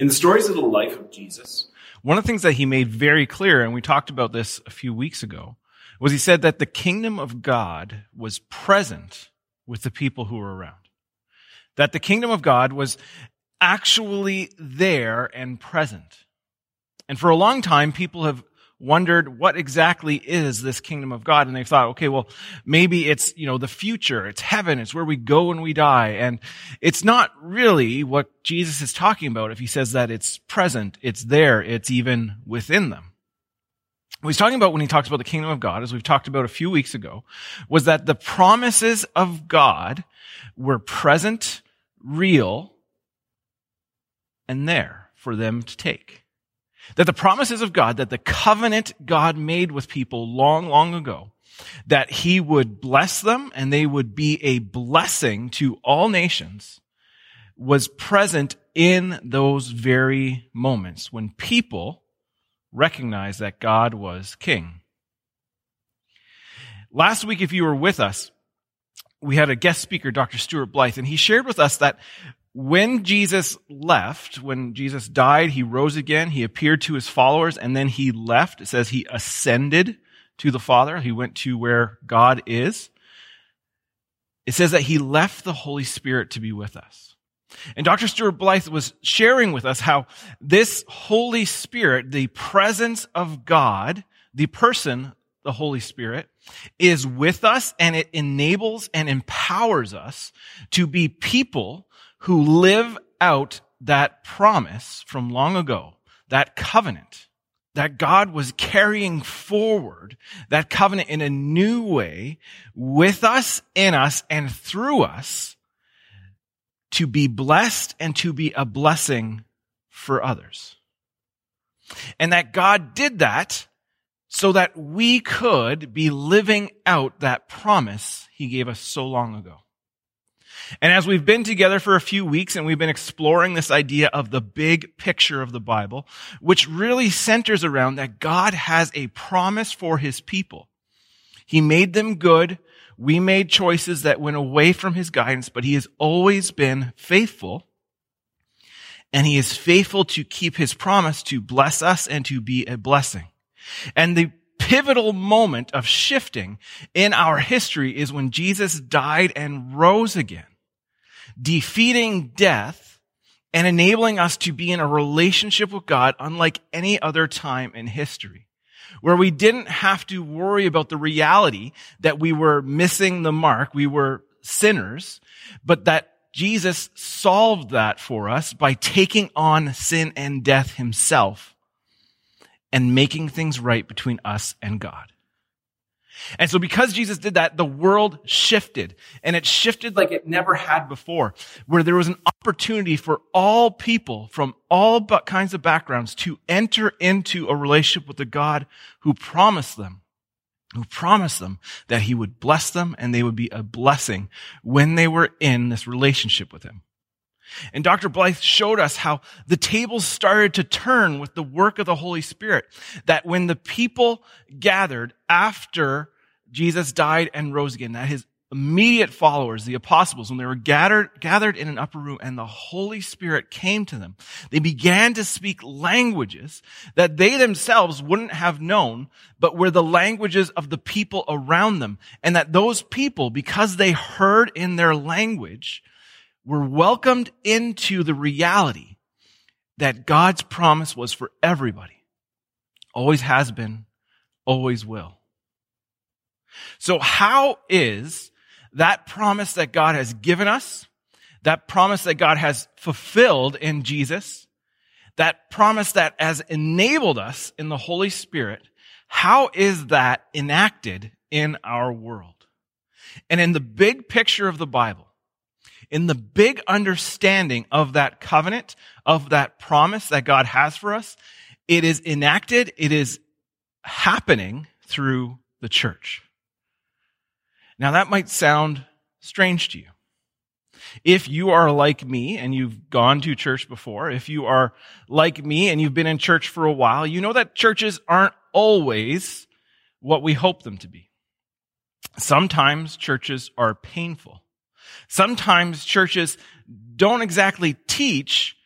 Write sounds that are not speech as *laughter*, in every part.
In the stories of the life of Jesus, one of the things that he made very clear, and we talked about this a few weeks ago, was he said that the kingdom of God was present with the people who were around. That the kingdom of God was actually there and present. And for a long time, people have wondered what exactly is this kingdom of God. And they thought, okay, well, maybe it's, you know, the future. It's heaven. It's where we go when we die. And it's not really what Jesus is talking about if he says that it's present, it's there, it's even within them. What he's talking about when he talks about the kingdom of God, as we've talked about a few weeks ago, was that the promises of God were present, real, and there for them to take. That the promises of God, that the covenant God made with people long, long ago, that he would bless them and they would be a blessing to all nations was present in those very moments when people recognized that God was king. Last week, if you were with us, we had a guest speaker, Dr. Stuart Blythe, and he shared with us that when Jesus left, when Jesus died, he rose again, he appeared to his followers, and then he left. It says he ascended to the Father. He went to where God is. It says that he left the Holy Spirit to be with us. And Dr. Stuart Blythe was sharing with us how this Holy Spirit, the presence of God, the person, the Holy Spirit, is with us and it enables and empowers us to be people who live out that promise from long ago, that covenant that God was carrying forward that covenant in a new way with us, in us, and through us to be blessed and to be a blessing for others. And that God did that so that we could be living out that promise he gave us so long ago. And as we've been together for a few weeks and we've been exploring this idea of the big picture of the Bible, which really centers around that God has a promise for his people. He made them good. We made choices that went away from his guidance, but he has always been faithful. And he is faithful to keep his promise to bless us and to be a blessing. And the pivotal moment of shifting in our history is when Jesus died and rose again defeating death and enabling us to be in a relationship with God unlike any other time in history. Where we didn't have to worry about the reality that we were missing the mark, we were sinners, but that Jesus solved that for us by taking on sin and death himself and making things right between us and God. And so because Jesus did that, the world shifted and it shifted like it never had before, where there was an opportunity for all people from all kinds of backgrounds to enter into a relationship with the God who promised them, who promised them that he would bless them and they would be a blessing when they were in this relationship with him. And Dr. Blythe showed us how the tables started to turn with the work of the Holy Spirit. That when the people gathered after Jesus died and rose again, that his immediate followers, the apostles, when they were gathered, gathered in an upper room and the Holy Spirit came to them, they began to speak languages that they themselves wouldn't have known, but were the languages of the people around them. And that those people, because they heard in their language, were welcomed into the reality that God's promise was for everybody. Always has been, always will. So how is that promise that God has given us, that promise that God has fulfilled in Jesus, that promise that has enabled us in the Holy Spirit, how is that enacted in our world? And in the big picture of the Bible, in the big understanding of that covenant, of that promise that God has for us, it is enacted, it is happening through the church. Now that might sound strange to you. If you are like me and you've gone to church before, if you are like me and you've been in church for a while, you know that churches aren't always what we hope them to be. Sometimes churches are painful. Sometimes churches don't exactly teach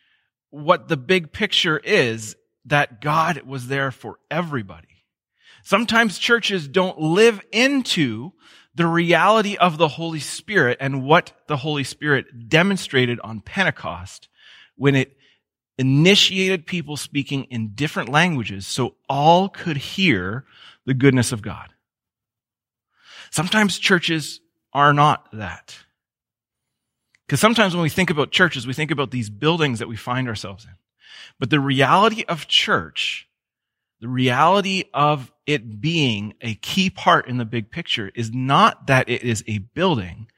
what the big picture is that God was there for everybody. Sometimes churches don't live into the reality of the Holy Spirit and what the Holy Spirit demonstrated on Pentecost when it initiated people speaking in different languages so all could hear the goodness of God. Sometimes churches are not that. Because sometimes when we think about churches, we think about these buildings that we find ourselves in. But the reality of church, the reality of it being a key part in the big picture is not that it is a building,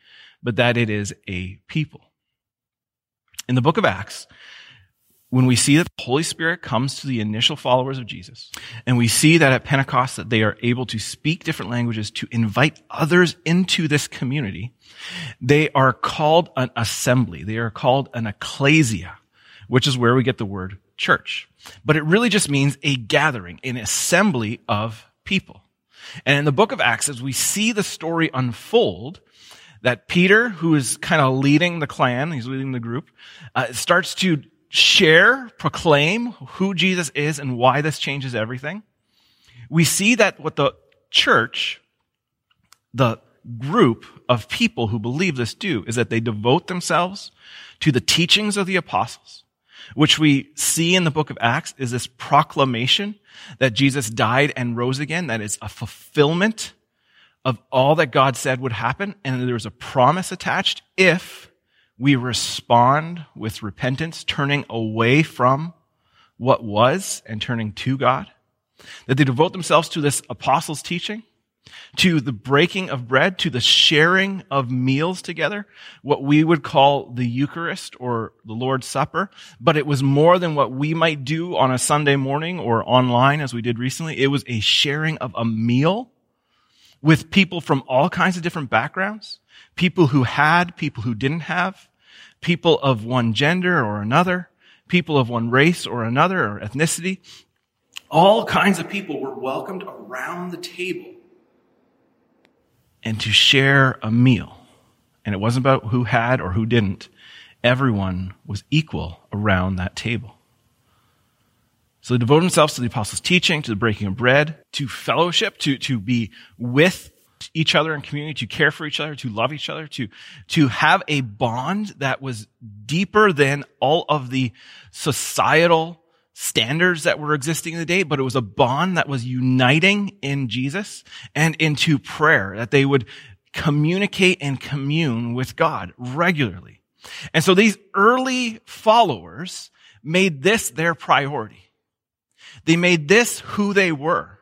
but that it is a people. In the book of Acts, when we see that the Holy Spirit comes to the initial followers of Jesus, and we see that at Pentecost that they are able to speak different languages to invite others into this community, they are called an assembly. They are called an ecclesia, which is where we get the word church. But it really just means a gathering, an assembly of people. And in the book of Acts, as we see the story unfold, that Peter, who is kind of leading the clan, he's leading the group, uh, starts to share, proclaim who Jesus is and why this changes everything, we see that what the church, the group of people who believe this do is that they devote themselves to the teachings of the apostles, which we see in the book of Acts is this proclamation that Jesus died and rose again. That is a fulfillment of all that God said would happen. And there's a promise attached if we respond with repentance, turning away from what was and turning to God. That they devote themselves to this apostles' teaching, to the breaking of bread, to the sharing of meals together, what we would call the Eucharist or the Lord's Supper. But it was more than what we might do on a Sunday morning or online as we did recently. It was a sharing of a meal with people from all kinds of different backgrounds people who had, people who didn't have, people of one gender or another, people of one race or another or ethnicity. All kinds of people were welcomed around the table and to share a meal. And it wasn't about who had or who didn't. Everyone was equal around that table. So they devoted themselves to the apostles' teaching, to the breaking of bread, to fellowship, to, to be with each other in community, to care for each other, to love each other, to, to have a bond that was deeper than all of the societal standards that were existing in the day, but it was a bond that was uniting in Jesus and into prayer, that they would communicate and commune with God regularly. And so these early followers made this their priority. They made this who they were.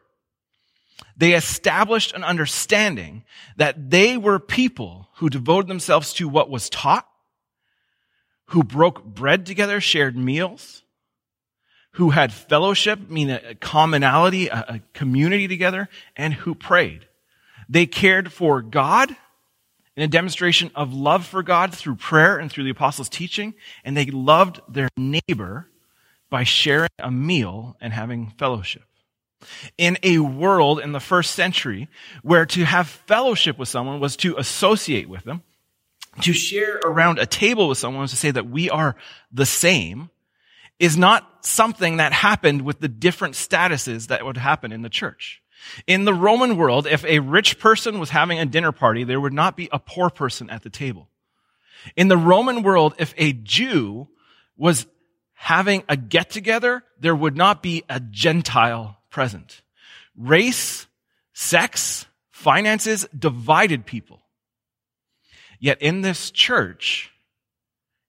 They established an understanding that they were people who devoted themselves to what was taught, who broke bread together, shared meals, who had fellowship, meaning a commonality, a community together, and who prayed. They cared for God in a demonstration of love for God through prayer and through the apostles' teaching, and they loved their neighbor by sharing a meal and having fellowship in a world in the first century where to have fellowship with someone was to associate with them, to share around a table with someone was to say that we are the same, is not something that happened with the different statuses that would happen in the church. In the Roman world, if a rich person was having a dinner party, there would not be a poor person at the table. In the Roman world, if a Jew was having a get together, there would not be a Gentile present. Race, sex, finances divided people. Yet in this church,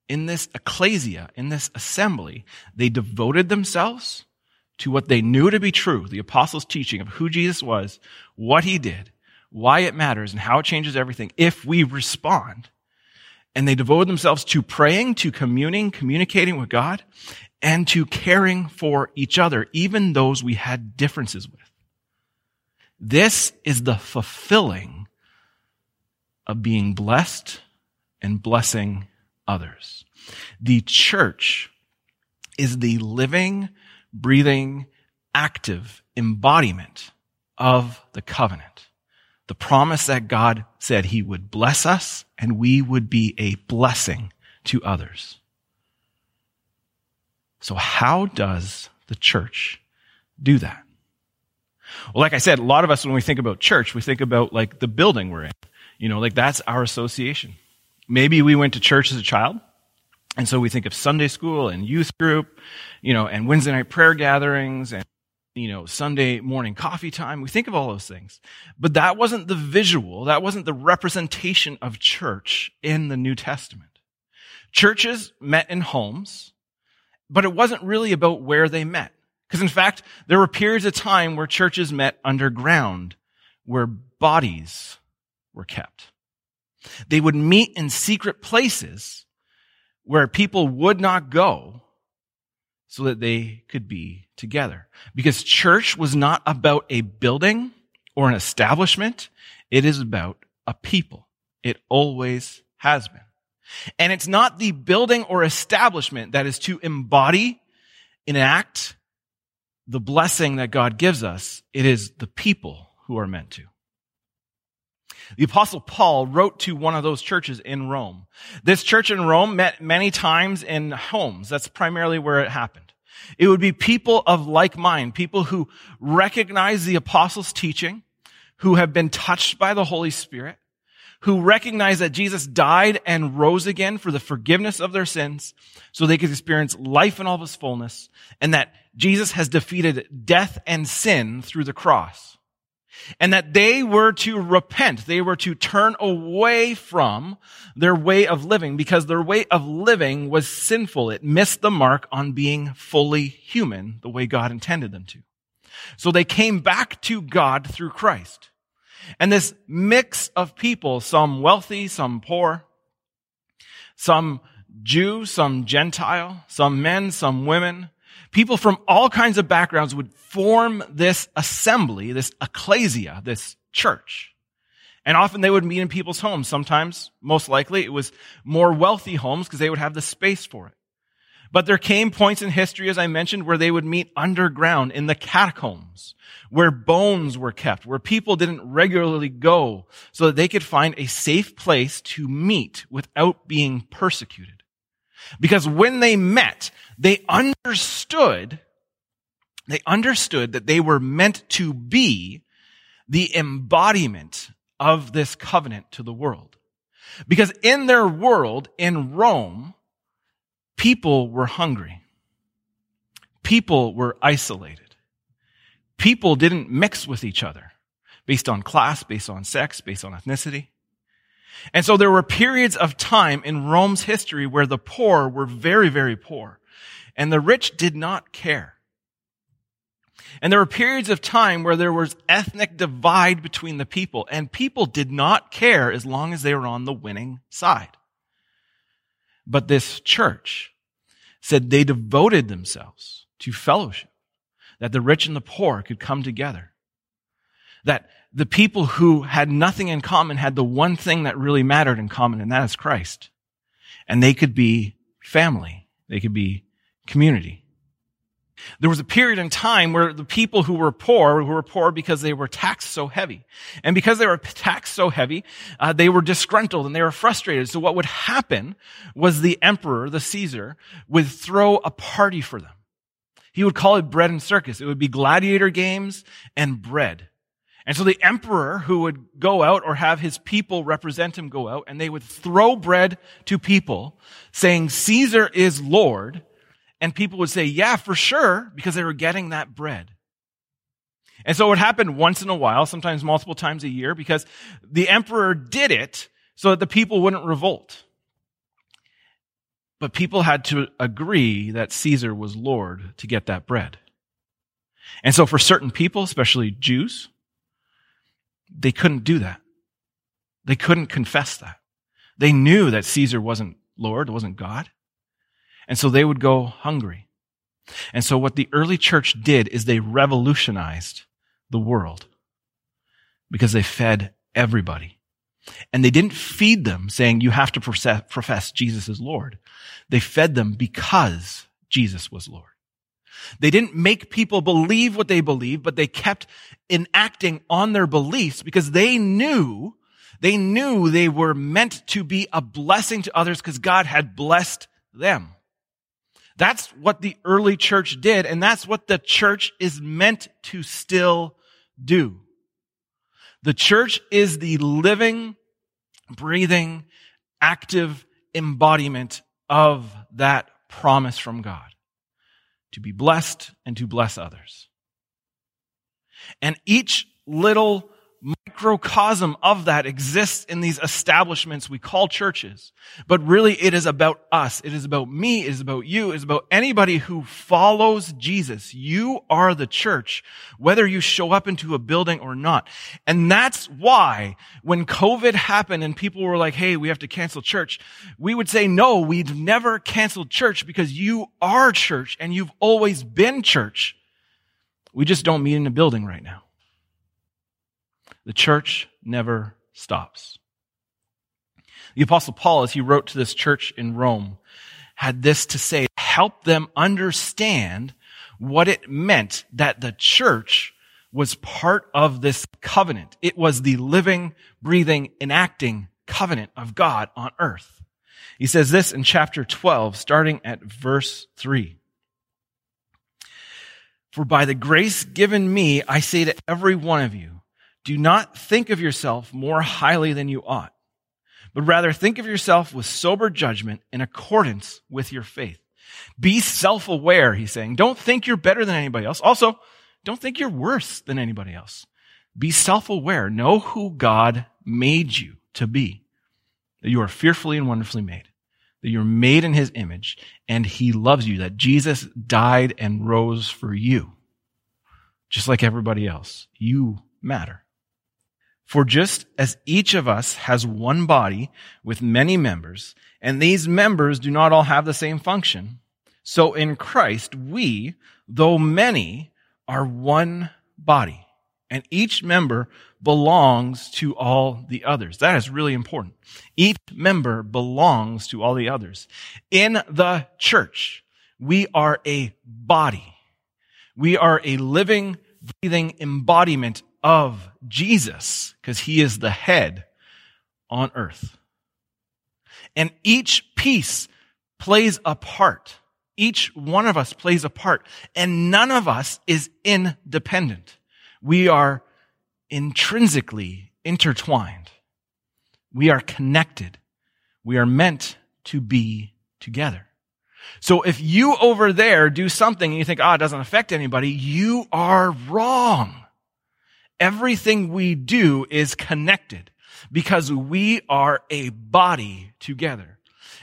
in this ecclesia, in this assembly, they devoted themselves to what they knew to be true, the apostles' teaching of who Jesus was, what he did, why it matters, and how it changes everything if we respond. And they devoted themselves to praying, to communing, communicating with God, and to caring for each other, even those we had differences with. This is the fulfilling of being blessed and blessing others. The church is the living, breathing, active embodiment of the covenant. The promise that God said he would bless us and we would be a blessing to others. So how does the church do that? Well, like I said, a lot of us, when we think about church, we think about like the building we're in. You know, like that's our association. Maybe we went to church as a child. And so we think of Sunday school and youth group, you know, and Wednesday night prayer gatherings and, you know, Sunday morning coffee time. We think of all those things. But that wasn't the visual. That wasn't the representation of church in the New Testament. Churches met in homes, but it wasn't really about where they met. Because in fact, there were periods of time where churches met underground, where bodies were kept. They would meet in secret places where people would not go so that they could be together. Because church was not about a building or an establishment. It is about a people. It always has been. And it's not the building or establishment that is to embody, enact the blessing that God gives us. It is the people who are meant to. The apostle Paul wrote to one of those churches in Rome. This church in Rome met many times in homes. That's primarily where it happened. It would be people of like mind, people who recognize the apostles' teaching, who have been touched by the Holy Spirit, who recognize that Jesus died and rose again for the forgiveness of their sins so they could experience life in all of its fullness and that Jesus has defeated death and sin through the cross and that they were to repent. They were to turn away from their way of living because their way of living was sinful. It missed the mark on being fully human the way God intended them to. So they came back to God through Christ. And this mix of people, some wealthy, some poor, some Jew, some Gentile, some men, some women, people from all kinds of backgrounds would form this assembly, this ecclesia, this church. And often they would meet in people's homes. Sometimes, most likely, it was more wealthy homes because they would have the space for it. But there came points in history, as I mentioned, where they would meet underground in the catacombs, where bones were kept, where people didn't regularly go so that they could find a safe place to meet without being persecuted. Because when they met, they understood, they understood that they were meant to be the embodiment of this covenant to the world. Because in their world, in Rome, People were hungry. People were isolated. People didn't mix with each other based on class, based on sex, based on ethnicity. And so there were periods of time in Rome's history where the poor were very, very poor and the rich did not care. And there were periods of time where there was ethnic divide between the people and people did not care as long as they were on the winning side. But this church said they devoted themselves to fellowship, that the rich and the poor could come together, that the people who had nothing in common had the one thing that really mattered in common, and that is Christ. And they could be family. They could be community. There was a period in time where the people who were poor who were poor because they were taxed so heavy. And because they were taxed so heavy, uh, they were disgruntled and they were frustrated. So what would happen was the emperor, the Caesar, would throw a party for them. He would call it bread and circus. It would be gladiator games and bread. And so the emperor who would go out or have his people represent him go out and they would throw bread to people saying, Caesar is Lord and people would say, yeah, for sure, because they were getting that bread. And so it happened once in a while, sometimes multiple times a year, because the emperor did it so that the people wouldn't revolt. But people had to agree that Caesar was Lord to get that bread. And so for certain people, especially Jews, they couldn't do that. They couldn't confess that. They knew that Caesar wasn't Lord, wasn't God. And so they would go hungry. And so what the early church did is they revolutionized the world because they fed everybody. And they didn't feed them saying you have to profess Jesus as Lord. They fed them because Jesus was Lord. They didn't make people believe what they believed, but they kept enacting on their beliefs because they knew, they knew they were meant to be a blessing to others because God had blessed them. That's what the early church did, and that's what the church is meant to still do. The church is the living, breathing, active embodiment of that promise from God to be blessed and to bless others. And each little microcosm of that exists in these establishments we call churches. But really it is about us. It is about me. It is about you. It is about anybody who follows Jesus. You are the church, whether you show up into a building or not. And that's why when COVID happened and people were like, Hey, we have to cancel church. We would say, no, we've never canceled church because you are church and you've always been church. We just don't meet in a building right now. The church never stops. The apostle Paul, as he wrote to this church in Rome, had this to say, help them understand what it meant that the church was part of this covenant. It was the living, breathing, enacting covenant of God on earth. He says this in chapter 12, starting at verse 3. For by the grace given me, I say to every one of you, do not think of yourself more highly than you ought, but rather think of yourself with sober judgment in accordance with your faith. Be self-aware, he's saying. Don't think you're better than anybody else. Also, don't think you're worse than anybody else. Be self-aware. Know who God made you to be. That you are fearfully and wonderfully made. That you're made in his image and he loves you. That Jesus died and rose for you. Just like everybody else. You matter. For just as each of us has one body with many members, and these members do not all have the same function, so in Christ we, though many, are one body, and each member belongs to all the others. That is really important. Each member belongs to all the others. In the church, we are a body. We are a living, breathing embodiment of Jesus because he is the head on earth. And each piece plays a part. Each one of us plays a part and none of us is independent. We are intrinsically intertwined. We are connected. We are meant to be together. So if you over there do something and you think, ah, oh, it doesn't affect anybody, you are wrong. Everything we do is connected because we are a body together.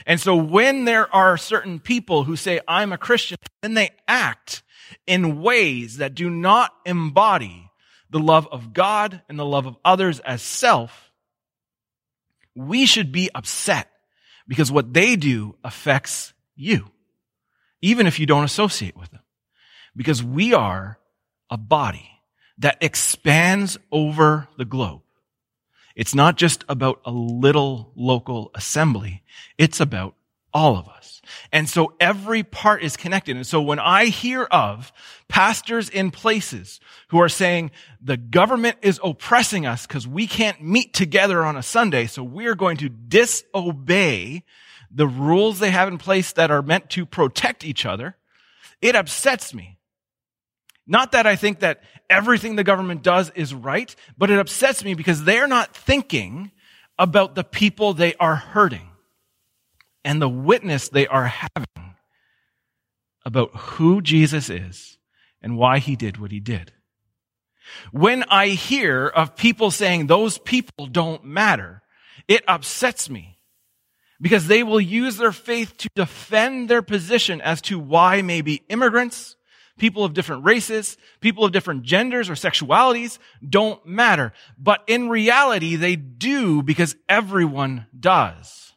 And so when there are certain people who say, I'm a Christian, then they act in ways that do not embody the love of God and the love of others as self, we should be upset because what they do affects you, even if you don't associate with them. Because we are a body that expands over the globe. It's not just about a little local assembly. It's about all of us. And so every part is connected. And so when I hear of pastors in places who are saying the government is oppressing us because we can't meet together on a Sunday, so we're going to disobey the rules they have in place that are meant to protect each other, it upsets me. Not that I think that everything the government does is right, but it upsets me because they're not thinking about the people they are hurting and the witness they are having about who Jesus is and why he did what he did. When I hear of people saying those people don't matter, it upsets me because they will use their faith to defend their position as to why maybe immigrants people of different races, people of different genders or sexualities don't matter. But in reality, they do because everyone does.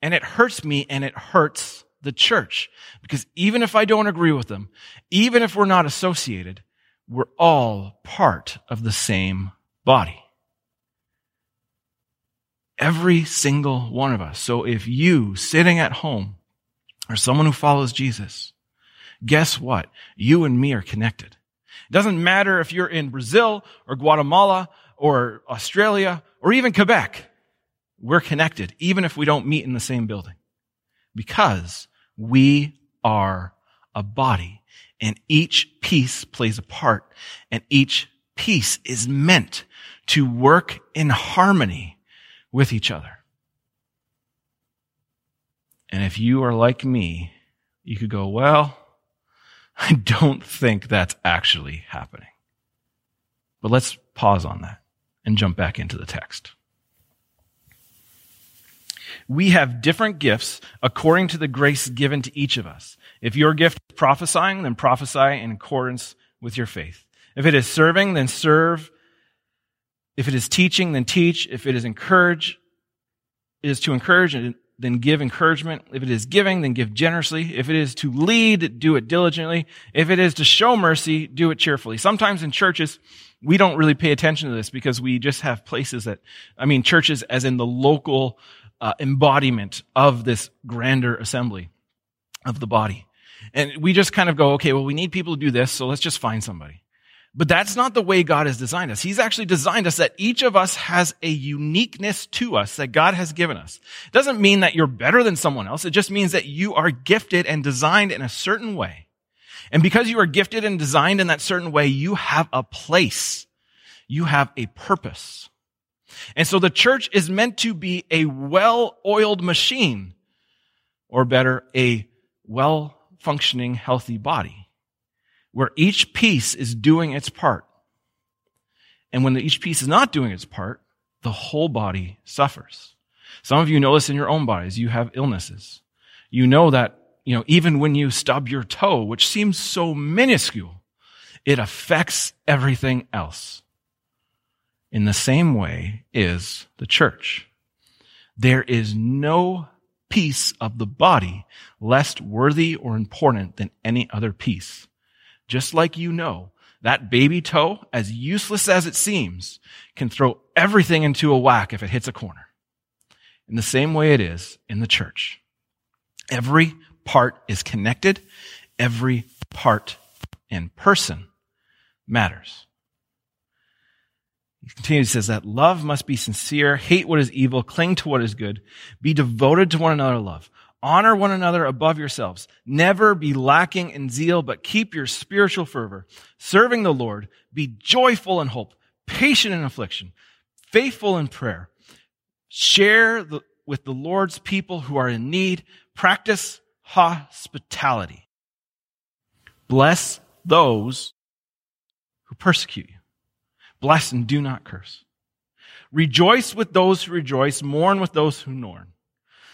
And it hurts me and it hurts the church because even if I don't agree with them, even if we're not associated, we're all part of the same body. Every single one of us. So if you sitting at home are someone who follows Jesus, guess what? You and me are connected. It doesn't matter if you're in Brazil or Guatemala or Australia or even Quebec. We're connected, even if we don't meet in the same building. Because we are a body and each piece plays a part and each piece is meant to work in harmony with each other. And if you are like me, you could go, well, *laughs* I don't think that's actually happening. But let's pause on that and jump back into the text. We have different gifts according to the grace given to each of us. If your gift is prophesying, then prophesy in accordance with your faith. If it is serving, then serve. If it is teaching, then teach. If it is encourage, it is to encourage, then give encouragement. If it is giving, then give generously. If it is to lead, do it diligently. If it is to show mercy, do it cheerfully. Sometimes in churches, we don't really pay attention to this because we just have places that, I mean, churches as in the local uh, embodiment of this grander assembly of the body. And we just kind of go, okay, well, we need people to do this, so let's just find somebody. But that's not the way God has designed us. He's actually designed us that each of us has a uniqueness to us that God has given us. It doesn't mean that you're better than someone else. It just means that you are gifted and designed in a certain way. And because you are gifted and designed in that certain way, you have a place. You have a purpose. And so the church is meant to be a well-oiled machine, or better, a well-functioning, healthy body where each piece is doing its part. And when each piece is not doing its part, the whole body suffers. Some of you know this in your own bodies. You have illnesses. You know that, you know, even when you stub your toe, which seems so minuscule, it affects everything else. In the same way is the church. There is no piece of the body less worthy or important than any other piece just like you know, that baby toe, as useless as it seems, can throw everything into a whack if it hits a corner. In the same way it is in the church. Every part is connected. Every part and person matters. He continues, says that love must be sincere, hate what is evil, cling to what is good, be devoted to one another love. Honor one another above yourselves. Never be lacking in zeal, but keep your spiritual fervor. Serving the Lord, be joyful in hope, patient in affliction, faithful in prayer. Share the, with the Lord's people who are in need. Practice hospitality. Bless those who persecute you. Bless and do not curse. Rejoice with those who rejoice. Mourn with those who mourn.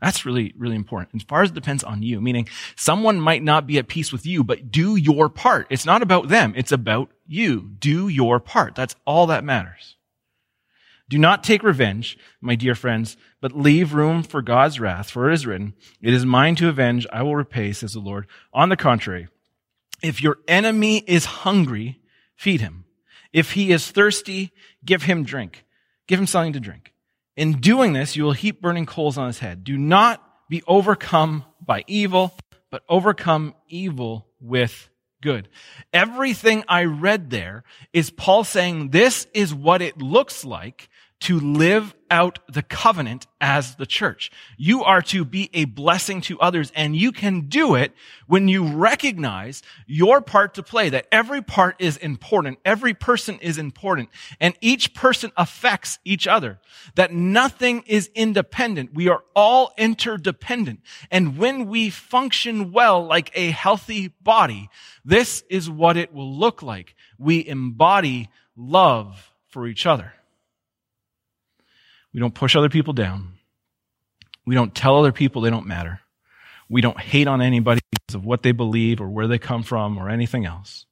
That's really, really important. As far as it depends on you, meaning someone might not be at peace with you, but do your part. It's not about them. It's about you. Do your part. That's all that matters. Do not take revenge, my dear friends, but leave room for God's wrath, for it is written, It is mine to avenge, I will repay, says the Lord. On the contrary, if your enemy is hungry, feed him. If he is thirsty, give him drink. Give him something to drink. In doing this, you will heap burning coals on his head. Do not be overcome by evil, but overcome evil with good. Everything I read there is Paul saying this is what it looks like to live out the covenant as the church. You are to be a blessing to others and you can do it when you recognize your part to play, that every part is important. Every person is important and each person affects each other, that nothing is independent. We are all interdependent. And when we function well like a healthy body, this is what it will look like. We embody love for each other. We don't push other people down. We don't tell other people they don't matter. We don't hate on anybody because of what they believe or where they come from or anything else.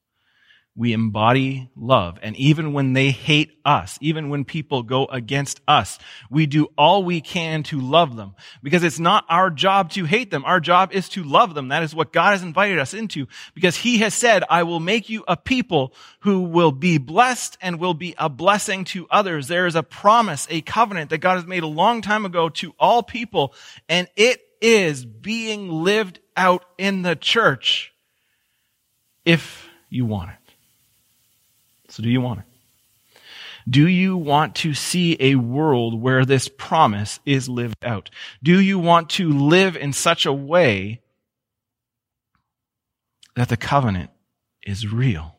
We embody love. And even when they hate us, even when people go against us, we do all we can to love them because it's not our job to hate them. Our job is to love them. That is what God has invited us into because he has said, I will make you a people who will be blessed and will be a blessing to others. There is a promise, a covenant that God has made a long time ago to all people and it is being lived out in the church if you want it. So do you want it? Do you want to see a world where this promise is lived out? Do you want to live in such a way that the covenant is real?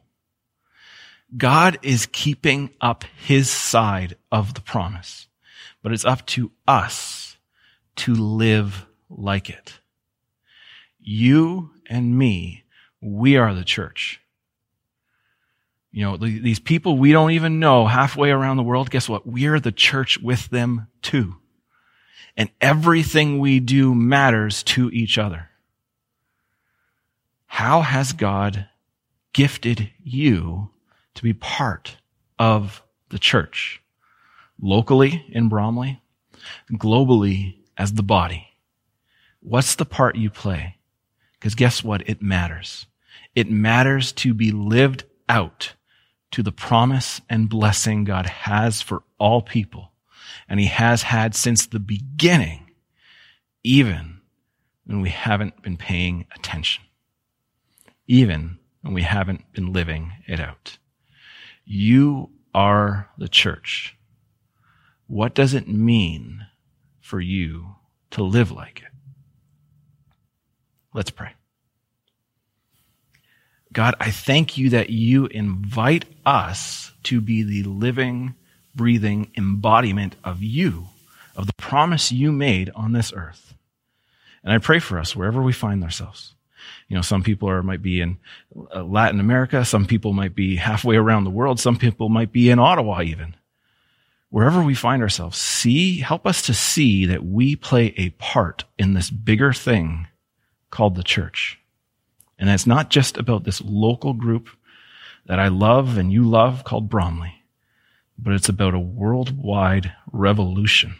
God is keeping up his side of the promise, but it's up to us to live like it. You and me, we are the church. You know, these people we don't even know halfway around the world, guess what? We're the church with them too. And everything we do matters to each other. How has God gifted you to be part of the church? Locally in Bromley, globally as the body. What's the part you play? Because guess what? It matters. It matters to be lived out to the promise and blessing God has for all people. And he has had since the beginning, even when we haven't been paying attention. Even when we haven't been living it out. You are the church. What does it mean for you to live like it? Let's pray. God, I thank you that you invite us to be the living, breathing embodiment of you, of the promise you made on this earth. And I pray for us wherever we find ourselves. You know, some people are, might be in uh, Latin America. Some people might be halfway around the world. Some people might be in Ottawa even. Wherever we find ourselves, see, help us to see that we play a part in this bigger thing called the church. And it's not just about this local group that I love and you love called Bromley, but it's about a worldwide revolution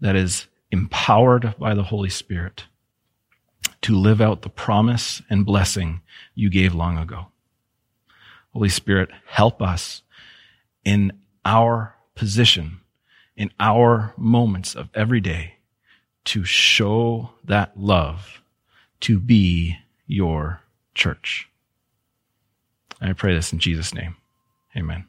that is empowered by the Holy Spirit to live out the promise and blessing you gave long ago. Holy Spirit, help us in our position, in our moments of every day to show that love to be your church. I pray this in Jesus' name. Amen.